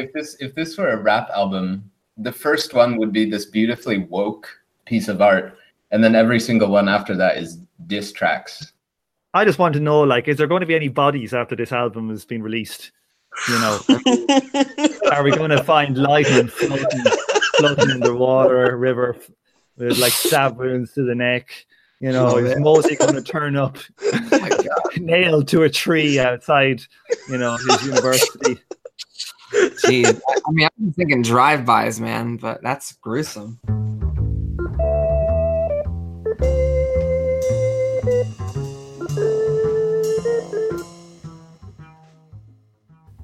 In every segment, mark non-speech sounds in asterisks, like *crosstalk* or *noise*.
if this if this were a rap album, the first one would be this beautifully woke piece of art, and then every single one after that is diss tracks. I just want to know, like, is there going to be any bodies after this album has been released? You know, *laughs* are we going to find Lightning floating, floating in the water, river, with like stab wounds to the neck? You know, Oh, is. Mosey going to turn up *laughs* oh *laughs* nailed to a tree outside, you know, his university? Jeez. I mean, been thinking drive-bys, man, but that's gruesome.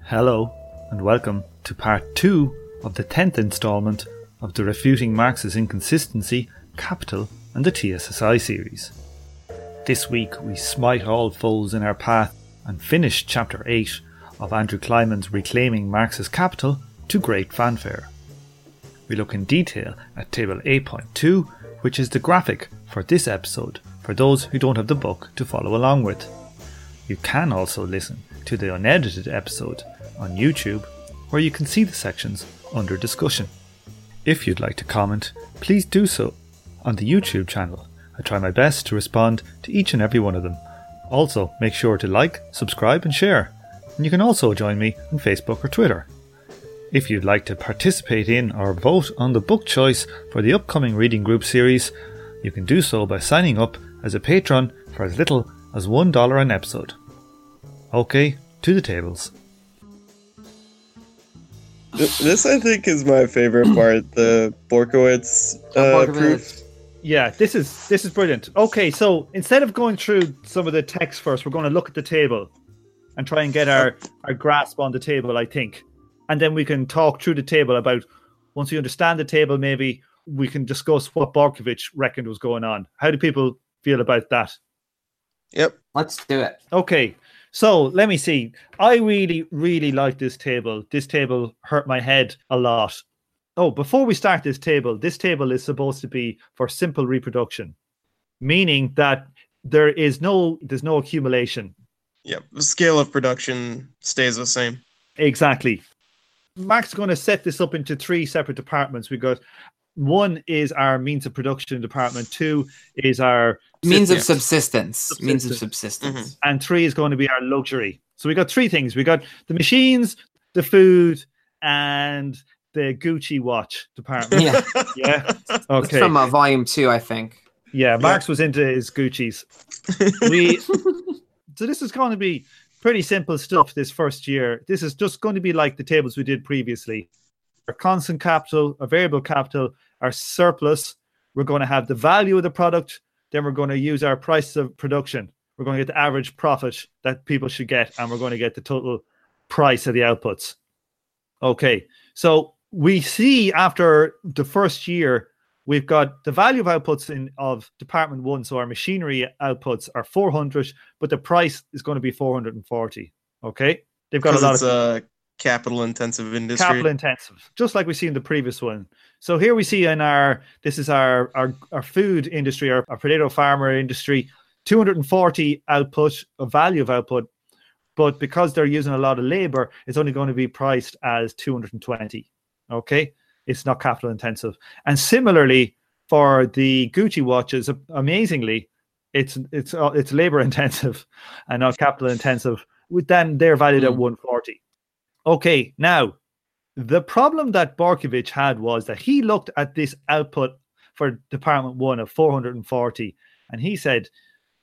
Hello, and welcome to part two of the 10th installment of the Refuting Marx's Inconsistency, Capital, and the TSSI series. This week we smite all foes in our path and finish chapter 8 of Andrew Kliman's Reclaiming Marx's Capital to great fanfare. We look in detail at Table 8.2, which is the graphic for this episode for those who don't have the book to follow along with. You can also listen to the unedited episode on YouTube, where you can see the sections under discussion. If you'd like to comment, please do so on the YouTube channel. I try my best to respond to each and every one of them. Also, make sure to like, subscribe, and share. And you can also join me on Facebook or Twitter. If you'd like to participate in or vote on the book choice for the upcoming reading group series, you can do so by signing up as a patron for as little as $1 an episode. Okay, to the tables. This I think is my favorite *clears throat* part, the Bortkiewicz uh, Bortkiewicz. proof. Yeah, this is this is brilliant. Okay, so instead of going through some of the text first, we're going to look at the table and try and get our our grasp on the table. I think, and then we can talk through the table about once we understand the table, maybe we can discuss what Bortkiewicz reckoned was going on. How do people feel about that? Yep. Let's do it. Okay, so let me see. I really, really like this table. This table hurt my head a lot. Oh, before we start this table, this table is supposed to be for simple reproduction, meaning that there is no there's no accumulation. Yep. The scale of production stays the same. Exactly. Mark's going to set this up into three separate departments. We got one is our means of production department, two is our Means of Yeah. subsistence. Means of Subsistence. subsistence. and three is going to be our luxury. So we got three things. We got the machines, the food, and the Gucci watch department. Yeah. *laughs* yeah. Okay. from uh, volume two, I think. yeah, Marx was into his Gucci's. *laughs* *laughs* We so this is going to be pretty simple stuff this first year. This is just going to be like the tables we did previously. Our constant capital, our variable capital, our surplus. We're going to have the value of the product. Then we're going to use our price of production. We're going to get the average profit that people should get, and we're going to get the total price of the outputs. Okay, so we see after the first year, we've got the value of outputs in of department one. So our machinery outputs are 400, but the price is going to be 440. Okay, they've got a lot it's of a capital intensive industry. capital intensive, just like we see in the previous one. So here we see in our this is our our, our food industry, our, our potato farmer industry, 240 output, a value of output, but because they're using a lot of labor, it's only going to be priced as 220. Okay, it's not capital intensive. And similarly for the Gucci watches, amazingly, it's it's uh, it's labor *laughs* intensive and not capital intensive. With then they're valued at Mm. 140. Okay, now the problem that Bortkiewicz had was that he looked at this output for Department One of 440, and he said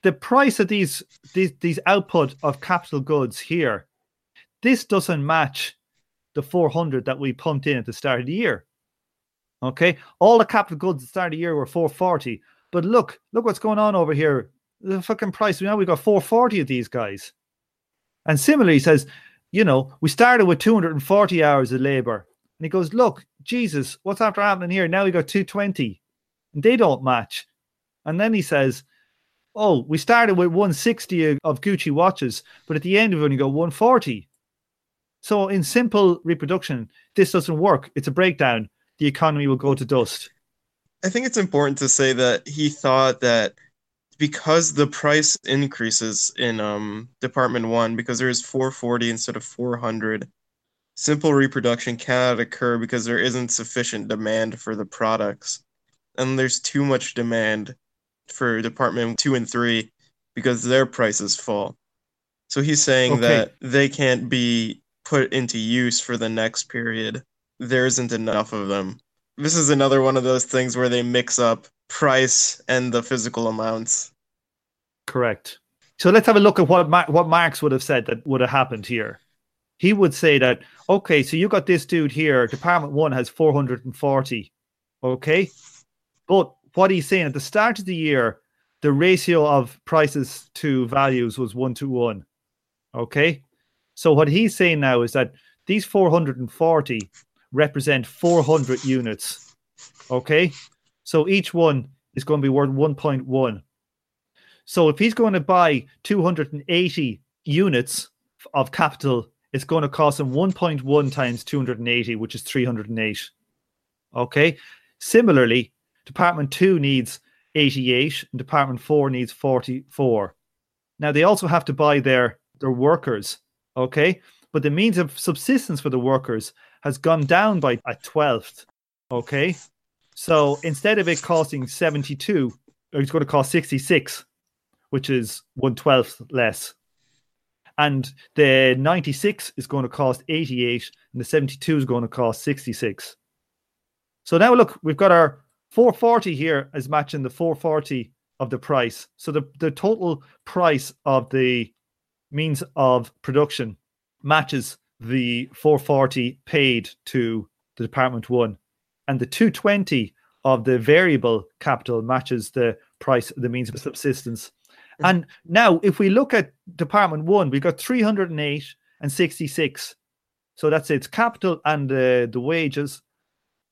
the price of these these these output of capital goods here, this doesn't match the 400 that we pumped in at the start of the year. Okay, all the capital goods at the start of the year were 440, but look, look what's going on over here. The fucking price We now we got 440 of these guys. And similarly, he says, you know, we started with 240 hours of labor. And he goes, look, Jesus, what's after happening here? Now we got 220. And they don't match. And then he says, oh, we started with 160 of- of Gucci watches, but at the end we've only got 140. So in simple reproduction, this doesn't work. It's a breakdown. The economy will go to dust. I think it's important to say that he thought that because the price increases in um Department One, because there's 440 instead of 400, simple reproduction cannot occur because there isn't sufficient demand for the products. And there's too much demand for Department 2 and 3 because their prices fall. So he's saying Okay. that they can't be put into use for the next period. There isn't enough of them. This is another one of those things where they mix up price and the physical amounts. Correct. So let's have a look at what Mar- what Marx would have said that would have happened here. He would say that okay, so you got this dude here. Department one has four hundred and forty. Okay, but what he's saying at the start of the year, the ratio of prices to values was one to one. Okay, so what he's saying now is that these four hundred and forty represent four hundred units. Okay, so each one is going to be worth one point one. So if he's going to buy 280 units of capital, it's going to cost him 1.1 times 280, which is 308. Okay. Similarly, Department 2 needs 88 and Department 4 needs 44. Now they also have to buy their their workers, okay? But the means of subsistence for the workers has gone down by a twelfth. Okay. So instead of it costing 72, it's going to cost 66 which is one twelfth less. And the 96 is going to cost 88, and the 72 is going to cost 66. So now look, we've got our 440 here as matching the 440 of the price. So the, the total price of the means of production matches the 440 paid to the Department One. And the 220 of the variable capital matches the price, of the means of subsistence. Mm-hmm. And now, if we look at Department One, we've got 308 and 66. So that's its capital and the, the wages.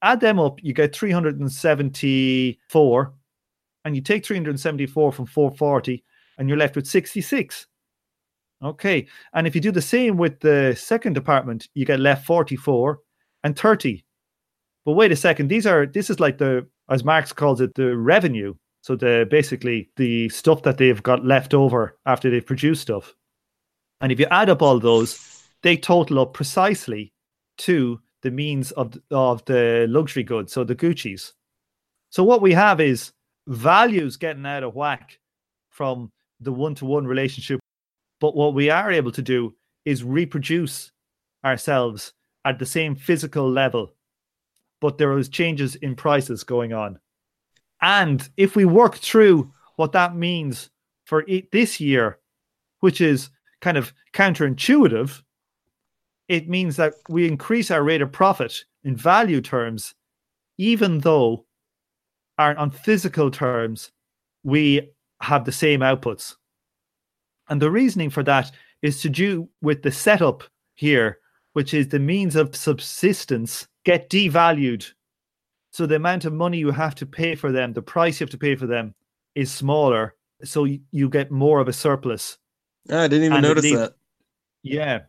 Add them up, you get 374. And you take 374 from 440, and you're left with 66. Okay. And if you do the same with the second department, you get left 44 and 30. But wait a second, these are this is like the as Marx calls it, the revenue. So the basically the stuff that they've got left over after they've produced stuff. And if you add up all those, they total up precisely to the means of of the luxury goods, so the Gucci's. So what we have is values getting out of whack from the one-to-one relationship. But what we are able to do is reproduce ourselves at the same physical level, but there is changes in prices going on. And if we work through what that means for this year, which is kind of counterintuitive, it means that we increase our rate of profit in value terms, even though our, on physical terms, we have the same outputs. And the reasoning for that is to do with the setup here, which is the means of subsistence get devalued so the amount of money you have to pay for them, the price you have to pay for them is smaller. So you, get more of a surplus. Ah, I didn't even And notice that. Yeah.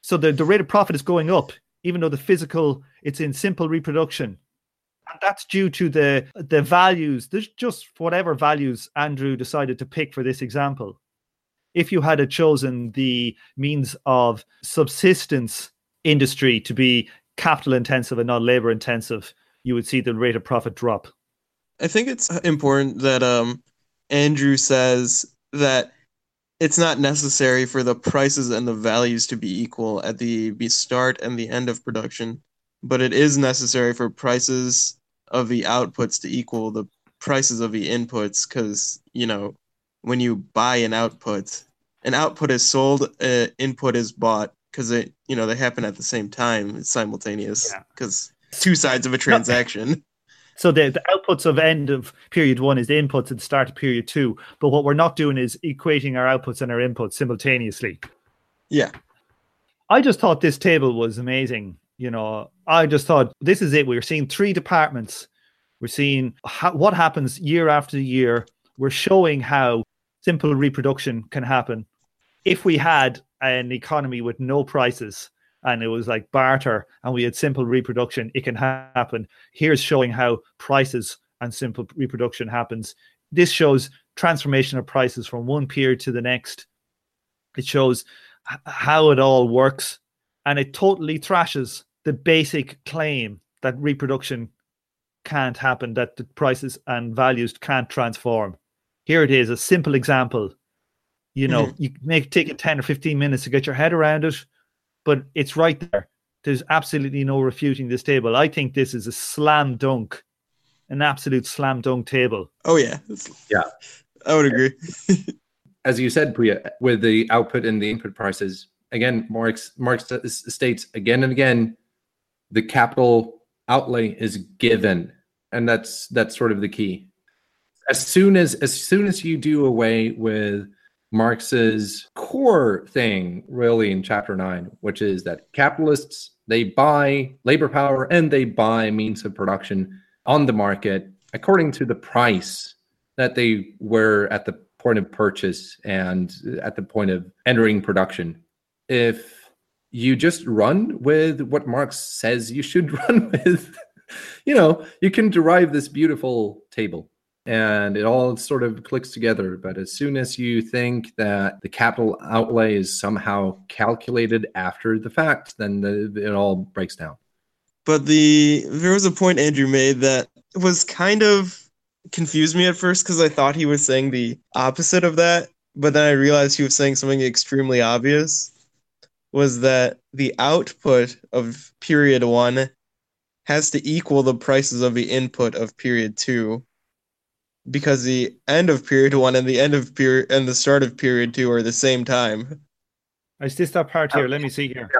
So the, the rate of profit is going up, even though the physical, it's in simple reproduction. And that's due to the the values. There's just whatever values Andrew decided to pick for this example. If you had chosen the means of subsistence industry to be capital intensive and not labor intensive, you would see the rate of profit drop. I think it's important that um Andrew says that it's not necessary for the prices and the values to be equal at the start and the end of production, but it is necessary for prices of the outputs to equal the prices of the inputs because you know when you buy an output, an output is sold, uh, input is bought because it you know they happen at the same time, it's simultaneous Yeah. because two sides of a transaction. *laughs* So the, the outputs of end of period one is the inputs at the start of period two. But what we're not doing is equating our outputs and our inputs simultaneously. Yeah. I just thought this table was amazing. You know, I just thought this is it. We're seeing three departments. We're seeing ha- what happens year after year. We're showing how simple reproduction can happen. If we had an economy with no prices and it was like barter and we had simple reproduction, it can ha- happen. Here's showing how prices and simple reproduction happens. This shows transformation of prices from one period to the next. It shows how it all works. and it totally thrashes the basic claim that reproduction can't happen, that the prices and values can't transform. Here it is, a simple example. You know, mm-hmm. you make take it 10 or 15 minutes to get your head around it, but it's right there. There's absolutely no refuting this table. I think this is a slam dunk, an absolute slam dunk table. Oh yeah. Yeah. I would agree. *laughs* As you said, Priya, with the output and the input prices, again, Marx Marx states again and again, the capital outlay is given, and that's that's sort of the key. As soon as as soon as you do away with Marx's core thing, really, in chapter nine, which is that capitalists they buy labor power and they buy means of production on the market according to the price that they were at the point of purchase and at the point of entering production. If you just run with what Marx says you should *laughs* run with, you know, you can derive this beautiful table and it all sort of clicks together. But as soon as you think that the capital outlay is somehow calculated after the fact, then the, it all breaks down. But the there was a point Andrew made that was kind of confused me at first because I thought he was saying the opposite of that, but then I realized he was saying something extremely obvious. Was that the output of period one has to equal the prices of the input of period two because the end of period one and the end of period and the start of period two are the same time. I see that part here. Let me see here.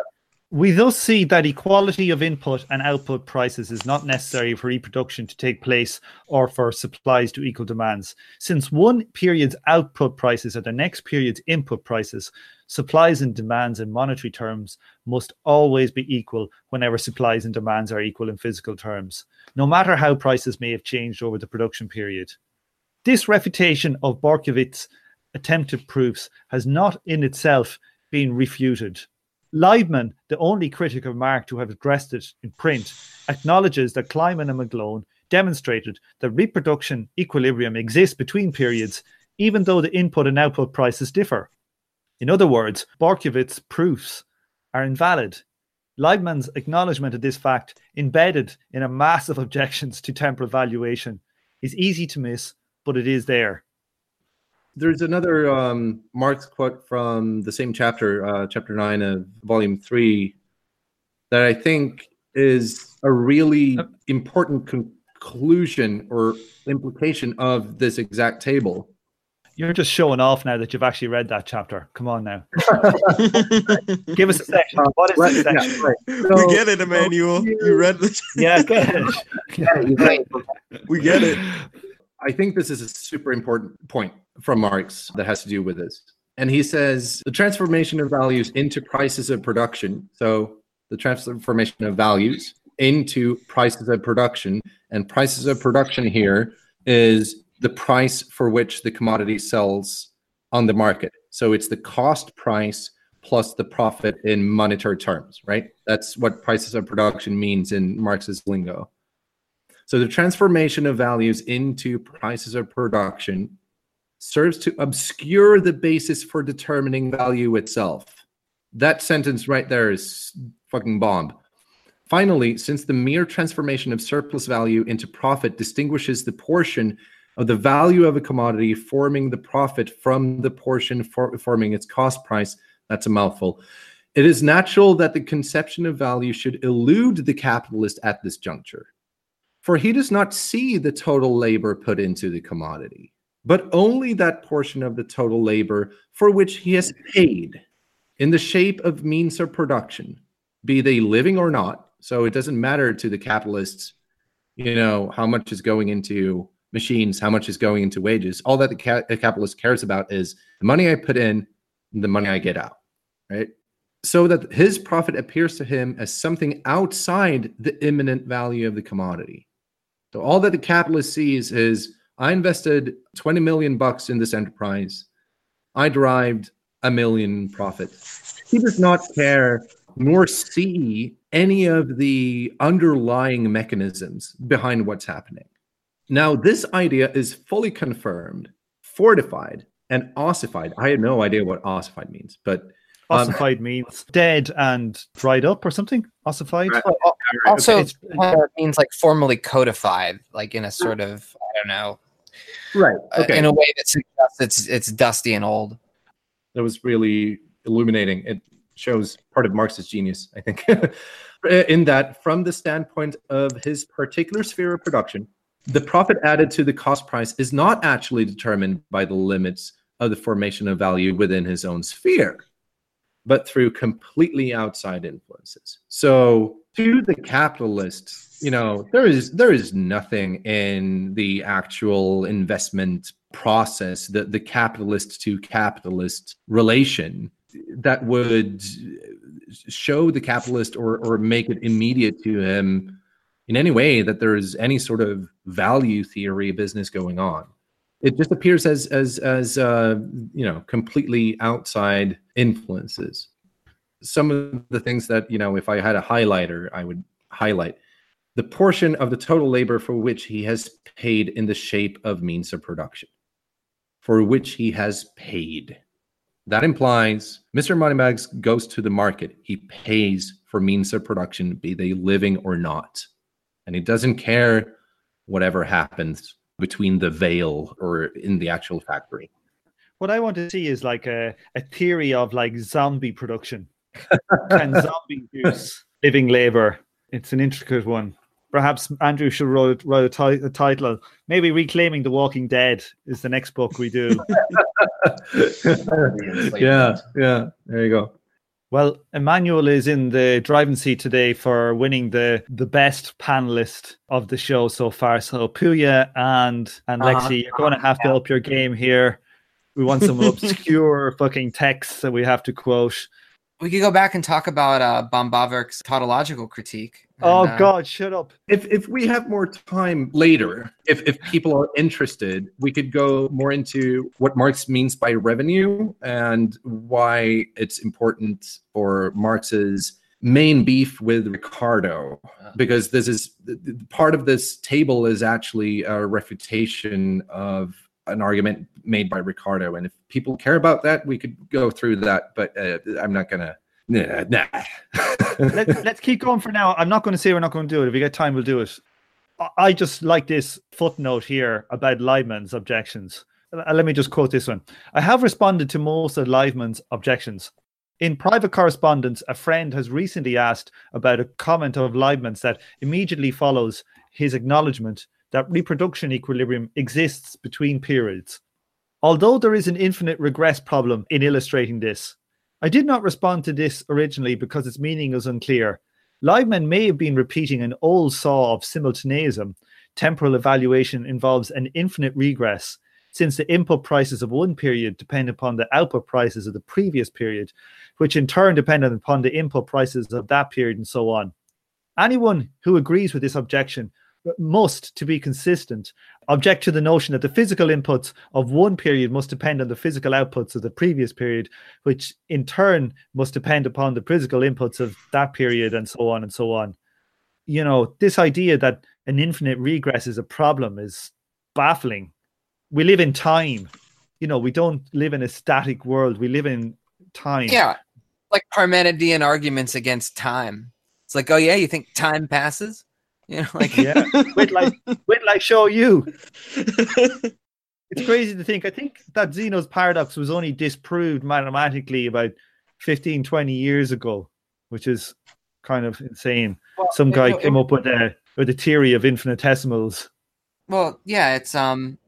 We thus see that equality of input and output prices is not necessary for reproduction to take place or for supplies to equal demands. Since one period's output prices are the next period's input prices, supplies and demands in monetary terms must always be equal whenever supplies and demands are equal in physical terms, no matter how prices may have changed over the production period. This refutation of Bortkiewicz's attempted proofs has not in itself been refuted. Laibman, the only critic of Marx to have addressed it in print, acknowledges that Kliman and McGlone demonstrated that reproduction equilibrium exists between periods, even though the input and output prices differ. In other words, Bortkiewicz's proofs are invalid. Laibman's acknowledgement of this fact, embedded in a mass of *laughs* objections to temporal valuation, is easy to miss but it is there. There's another um, Marx quote from the same chapter, uh, chapter nine of volume three, that I think is a really important conclusion or implication of this exact table. You're just showing off now that you've actually read that chapter. Come on now. *laughs* Give us a section. What is the section? Yeah, right. so, we get it, Emmanuel. You read the. yeah, good. *laughs* yeah, we get it. I think this is a super important point from Marx that has to do with this. And he says the transformation of values into prices of production. So the transformation of values into prices of production. And prices of production here is the price for which the commodity sells on the market. So it's the cost price plus the profit in monetary terms, right? That's what prices of production means in Marx's lingo. So the transformation of values into prices of production serves to obscure the basis for determining value itself. That sentence right there is fucking bomb. Finally, since the mere transformation of surplus value into profit distinguishes the portion of the value of a commodity forming the profit from the portion for, forming its cost price, that's a mouthful. It is natural that the conception of value should elude the capitalist at this juncture. For he does not see the total labor put into the commodity, but only that portion of the total labor for which he has paid in the shape of means of production, be they living or not. So it doesn't matter to the capitalists, you know, how much is going into machines, how much is going into wages. All that the, ca- the capitalist cares about is the money I put in, the money I get out, right? So that his profit appears to him as something outside the immanent value of the commodity. So all that the capitalist sees is I invested 20 million bucks in this enterprise. I derived a million profit. He does not care nor see any of the underlying mechanisms behind what's happening. Now, this idea is fully confirmed, fortified, and ossified. I had no idea what ossified means, but Um, Ossified means dead and dried up or something. Ossified. Right. Also, It's- uh, it means like formally codified, like in a sort of I don't know, right. uh, Okay. in a way that suggests it's it's dusty and old. that was really illuminating. It shows part of Marx's genius, I think, *laughs* in that from the standpoint of his particular sphere of production, the profit added to the cost price is not actually determined by the limits of the formation of value within his own sphere, but through completely outside influences. So to the capitalist, you know, there is there is nothing in the actual investment process, the, the capitalist to capitalist relation that would show the capitalist or, or make it immediate to him in any way that there is any sort of value theory business going on. It just appears as as as uh, you know completely outside influences. Some of the things that you know, if I had a highlighter, I would highlight the portion of the total labor for which he has paid in the shape of means of production, for which he has paid. That implies Mr. Moneybags goes to the market. He pays for means of production, be they living or not. And he doesn't care whatever happens between the veil or in the actual factory. What I want to see is like a, a theory of like zombie production. Can zombie use living labor? It's an intricate one. Perhaps Andrew should write, write a, title. Maybe Reclaiming the Walking Dead is the next book we do. *laughs* yeah, yeah. There you go. Well, Emmanuel is in the driving seat today for winning the the best panelist of the show so far. So Puya and and Uh-huh. Lexi, you're going to have to up your game here. We want some *laughs* obscure fucking texts that we have to quote. We could go back and talk about uh, Böhm-Bawerk's tautological critique. Oh and, uh, God, shut up! If if we have more time later, if if people are interested, we could go more into what Marx means by revenue and why it's important for Marx's main beef with Ricardo, because this is th- th- part of this table is actually a refutation of an argument made by Ricardo, and if people care about that, we could go through that. But uh, I'm not gonna. Nah, nah. Let, let's keep going for now. I'm not going to say we're not going to do it. If we get time, we'll do it. I- just like this footnote here about Laibman's objections. Uh, Let me just quote this one. I have responded to most of Laibman's objections. In private correspondence, a friend has recently asked about a comment of Laibman's that immediately follows his acknowledgement that reproduction equilibrium exists between periods. Although there is an infinite regress problem in illustrating this, I did not respond to this originally because its meaning is unclear. Laibman may have been repeating an old saw of simultaneism. Temporal evaluation involves an infinite regress, since the input prices of one period depend upon the output prices of the previous period, which in turn depend upon the input prices of that period, and so on. Anyone who agrees with this objection must, to be consistent, object to the notion that the physical inputs of one period must depend on the physical outputs of the previous period, which in turn must depend upon the physical inputs of that period, and so on and so on. You know, this idea that an infinite regress is a problem is baffling. We live in time. You know, we don't live in a static world. We live in time. Yeah, like Parmenidean arguments against time. It's like, oh yeah, you think time passes? You know, like Yeah. wait till I wait till I show you. *laughs* It's crazy to think. I think that Zeno's paradox was only disproved mathematically about 15, 20 years ago, which is kind of insane. Well, Some guy it- came up with a with a theory of infinitesimals. Well, yeah, it's um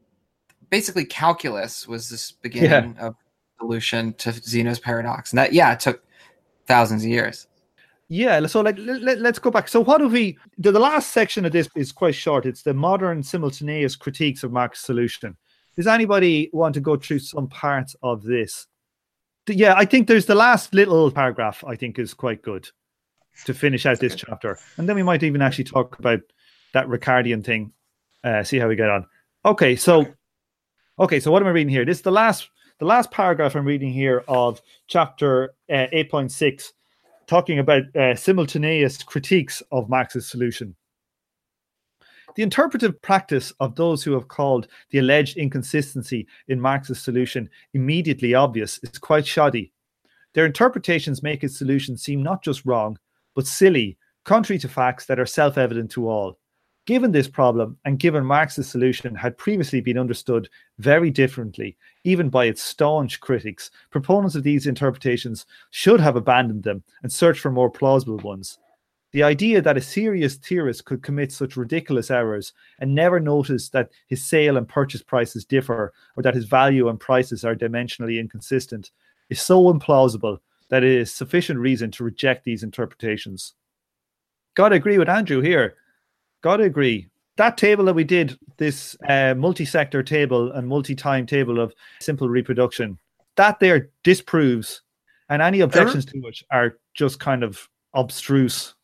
basically calculus was this beginning of solution to Zeno's paradox, and that yeah, it took thousands of years. Yeah, so like let, us go back. So what do we the, the last section of this is quite short. It's the modern simultaneous critiques of Marx's solution. Does anybody want to go through some parts of this? Th- Yeah, I think there's the last little paragraph I think is quite good to finish out this chapter. And then we might even actually talk about that Ricardian thing. Uh, see how we get on. Okay, so okay, so what am I reading here? This is the last the last paragraph I'm reading here of chapter uh, 8.6 talking about uh, simultaneous critiques of Marx's solution. The interpretive practice of those who have called the alleged inconsistency in Marx's solution immediately obvious is quite shoddy. Their interpretations make his solution seem not just wrong, but silly, contrary to facts that are self evident to all. Given this problem, and given Marx's solution had previously been understood very differently, even by its staunch critics, proponents of these interpretations should have abandoned them and searched for more plausible ones. The idea that a serious theorist could commit such ridiculous errors and never notice that his sale and purchase prices differ or that his value and prices are dimensionally inconsistent is so implausible that it is sufficient reason to reject these interpretations. Gotta agree with Andrew here. Gotta agree. That table that we did, this uh, multi sector table and multi time table of simple reproduction, that there disproves, and any objections to it are just kind of abstruse.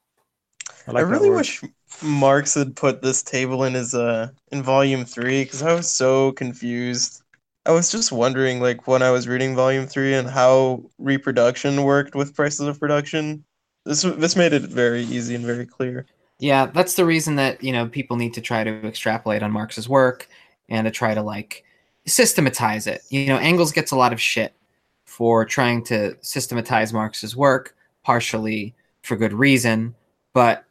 I, like I really wish Marx had put this table in his uh in volume three because I was so confused. I was just wondering, like when I was reading volume three and how reproduction worked with prices of production. This this made it very easy and very clear. Yeah, that's the reason that you know people need to try to extrapolate on Marx's work and to try to like systematize it. You know, Engels gets a lot of shit for trying to systematize Marx's work, partially for good reason, but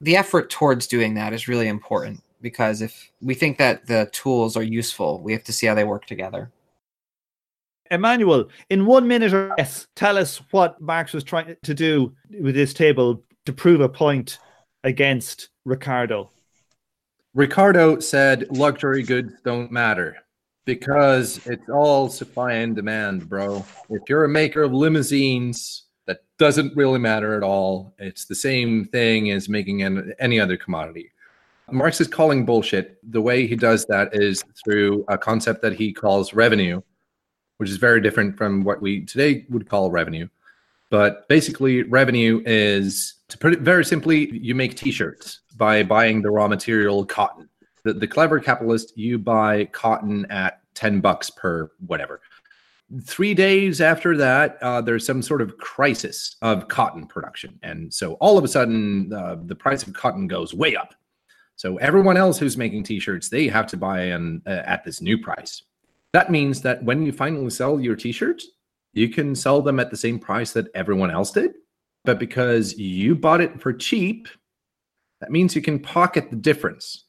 the effort towards doing that is really important because if we think that the tools are useful, we have to see how they work together. Emmanuel, in one minute or less, tell us what Marx was trying to do with this table to prove a point against Ricardo. Ricardo said luxury goods don't matter because it's all supply and demand, bro. If you're a maker of limousines, that doesn't really matter at all. It's the same thing as making an, any other commodity. Marx is calling bullshit. The way he does that is through a concept that he calls revenue, which is very different from what we today would call revenue. But basically, revenue is to put it very simply, you make t-shirts by buying the raw material cotton. The, the clever capitalist, you buy cotton at 10 bucks per whatever. Three days after that, uh, there's some sort of crisis of cotton production. And so all of a sudden, uh, the price of cotton goes way up. So everyone else who's making t-shirts, they have to buy in, uh, at this new price. That means that when you finally sell your t-shirts, you can sell them at the same price that everyone else did. But because you bought it for cheap, that means you can pocket the difference.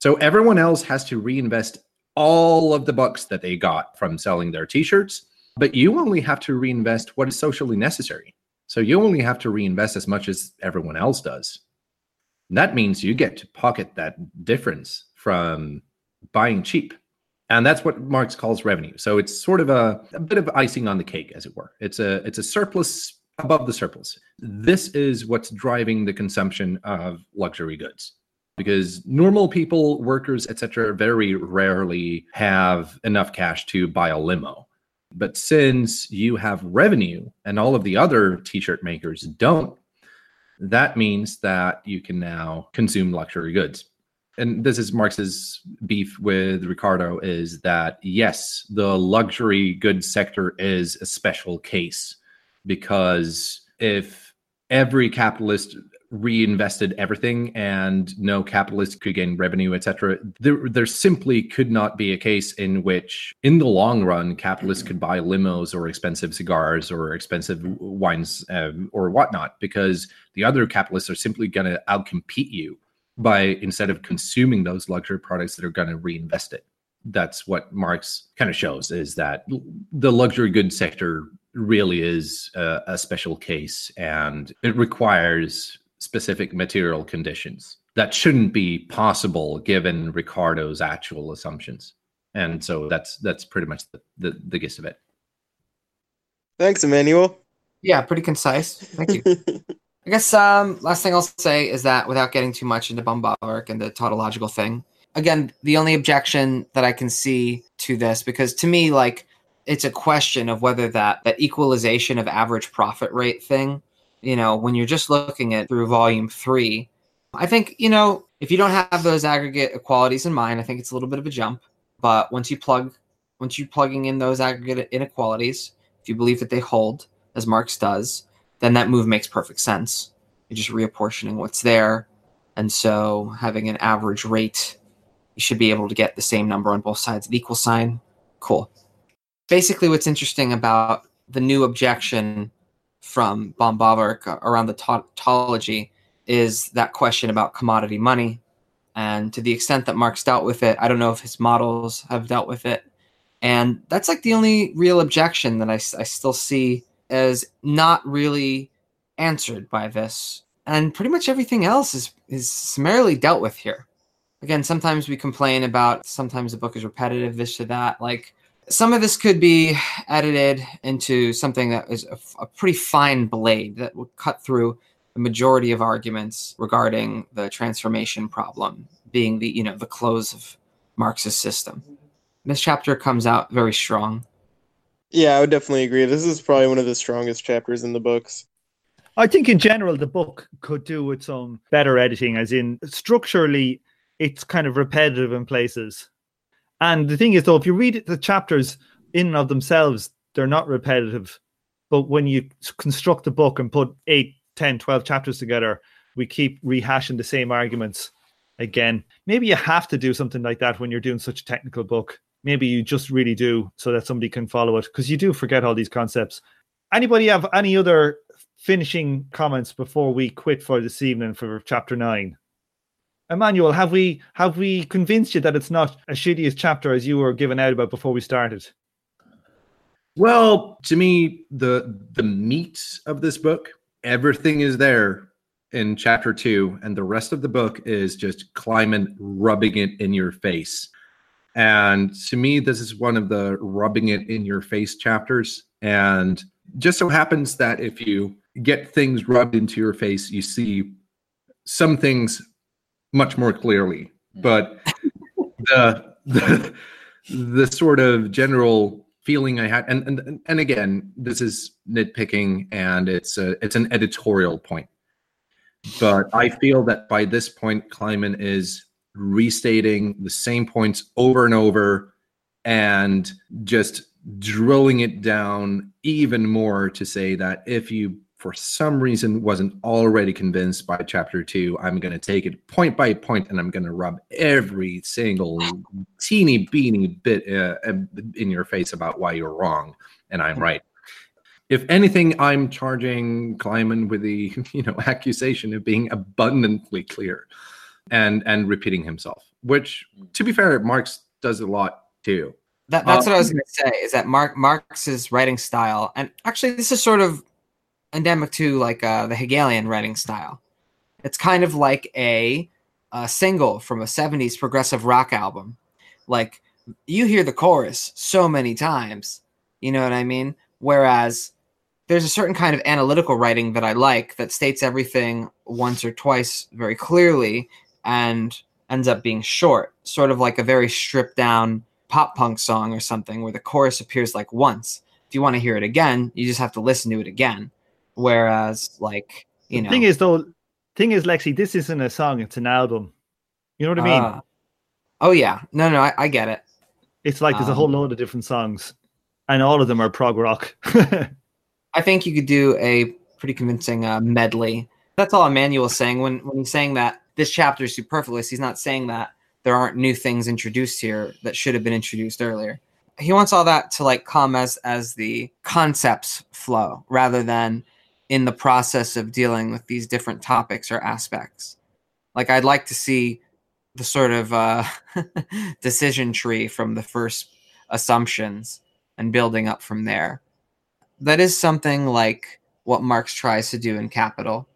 So everyone else has to reinvest all of the bucks that they got from selling their t-shirts, but you only have to reinvest what is socially necessary. So you only have to reinvest as much as everyone else does. And that means you get to pocket that difference from buying cheap. And that's what Marx calls revenue. So it's sort of a, a bit of icing on the cake, as it were. It's a it's a surplus above the surplus. This is what's driving the consumption of luxury goods because normal people, workers, etc., very rarely have enough cash to buy a limo. But since you have revenue and all of the other t-shirt makers don't, that means that you can now consume luxury goods. And this is Marx's beef with Ricardo is that yes, the luxury goods sector is a special case because if every capitalist reinvested everything and no capitalist could gain revenue etc there, there simply could not be a case in which in the long run capitalists could buy limos or expensive cigars or expensive wines uh, or whatnot because the other capitalists are simply going to outcompete you by instead of consuming those luxury products that are going to reinvest it that's what marx kind of shows is that the luxury goods sector really is a, a special case and it requires specific material conditions that shouldn't be possible given Ricardo's actual assumptions. And so that's that's pretty much the, the, the gist of it. Thanks, Emmanuel. Yeah, pretty concise. Thank you. *laughs* I guess um, last thing I'll say is that without getting too much into Böhm-Bawerk and the tautological thing, again, the only objection that I can see to this, because to me, like, it's a question of whether that that equalization of average profit rate thing, you know, when you're just looking at through volume three, I think you know if you don't have those aggregate equalities in mind, I think it's a little bit of a jump. But once you plug, once you're plugging in those aggregate inequalities, if you believe that they hold, as Marx does, then that move makes perfect sense. You're just reapportioning what's there. And so having an average rate, should be able to get the same number on both sides of equal sign. Cool. Basically, what's interesting about the new objection from von Bawerk around the tautology is that question about commodity money. And to the extent that Marx dealt with it, I don't know if his models have dealt with it. And that's like the only real objection that I, I still see as not really answered by this. And pretty much everything else is, is summarily dealt with here. Again, sometimes we complain about sometimes the book is repetitive, this or that. Like some of this could be edited into something that is a, a pretty fine blade that would cut through the majority of arguments regarding the transformation problem being the you know the close of Marx's system. This chapter comes out very strong. Yeah, I would definitely agree. This is probably one of the strongest chapters in the books. I think in general the book could do with some better editing, as in structurally it's kind of repetitive in places. And the thing is though, if you read the chapters in and of themselves, they're not repetitive. But when you construct a book and put eight 10, 12 chapters together, we keep rehashing the same arguments again. Maybe you have to do something like that when you're doing such a technical book. Maybe you just really do so that somebody can follow it because you do forget all these concepts. Anybody have any other finishing comments before we quit for this evening for chapter nine? Emmanuel, have we have we convinced you that it's not as shitty as chapter as you were given out about before we started? Well, to me, the the meat of this book everything is there in chapter two, and the rest of the book is just Kliman rubbing it in your face. And to me, this is one of the rubbing it in your face chapters. And just so happens that if you get things rubbed into your face, you see some things much more clearly. Hmm. But the, the the sort of general feeling I had, and and and again, this is nitpicking, and it's a it's an editorial point, but I feel that by this point, Kliman is restating the same points over and over, and just drilling it down even more to say that if you for some reason wasn't already convinced by chapter two, I'm going to take it point by point and I'm going to rub every single teeny beeny bit uh, in your face about why you're wrong and I'm right. If anything, I'm charging Kliman with the *laughs* you know accusation of being abundantly clear and and repeating himself, which to be fair, Marx does a lot too. That, that's um, what I was going to say. Is that Mark Marx's writing style, and actually, this is sort of endemic to like uh, the Hegelian writing style. It's kind of like a, a single from a 70s progressive rock album. Like you hear the chorus so many times, you know what I mean? Whereas there's a certain kind of analytical writing that I like that states everything once or twice very clearly and ends up being short, sort of like a very stripped down pop punk song or something where the chorus appears like once. If you want to hear it again, you just have to listen to it again. Whereas, like, you the know, thing is though, thing is, Lexi, this isn't a song; it's an album. You know what I mean? Uh, oh yeah, no, no, I, I, get it. It's like there's um, a whole um, load of different songs, and all of them are prog rock. *laughs* I think you could do a pretty convincing uh, medley. That's all Emmanuel's saying when when he's saying that this chapter is superfluous. He's not saying that there aren't new things introduced here that should have been introduced earlier. He wants all that to like come as as the concepts flow rather than in the process of dealing with these different topics or aspects. Like I'd like to see the sort of uh, *laughs* decision tree from the first assumptions and building up from there. That is something like what Marx tries to do in Capital.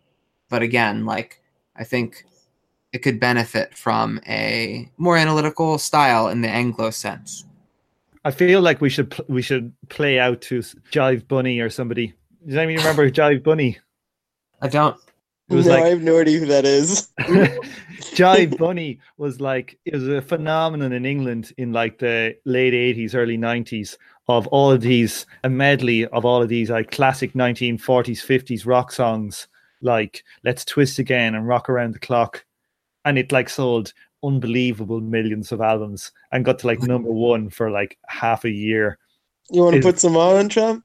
But again, like I think it could benefit from a more analytical style in the Anglo sense. I feel like we should we should play out to Jive Bunny or somebody does anyone remember Jive Bunny? I don't. It was no, like, I have no idea who that is. *laughs* Jive Bunny was like it was a phenomenon in England in like the late eighties, early nineties of all of these a medley of all of these like classic nineteen forties, fifties rock songs like Let's Twist Again and Rock Around the Clock. And it like sold unbelievable millions of albums and got to like number one for like half a year. You want to put some on, Trump?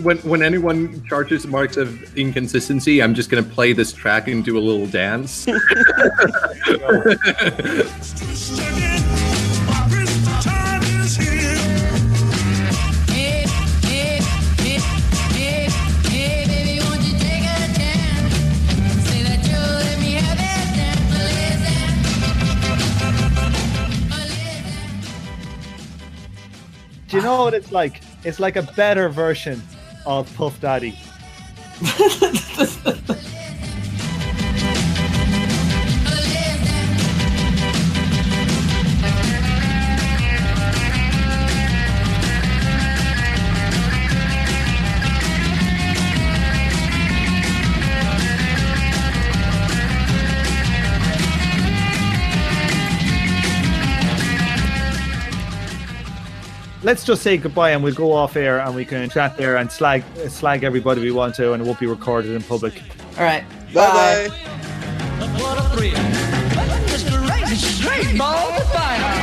When when anyone charges Marx of inconsistency, I'm just gonna play this track and do a little dance. *laughs* Do you know what it's like? It's like a better version of Puff Daddy. *laughs* Let's just say goodbye and we'll go off air and we can chat there and slag slag everybody we want to and it won't be recorded in public. All right. Bye bye. What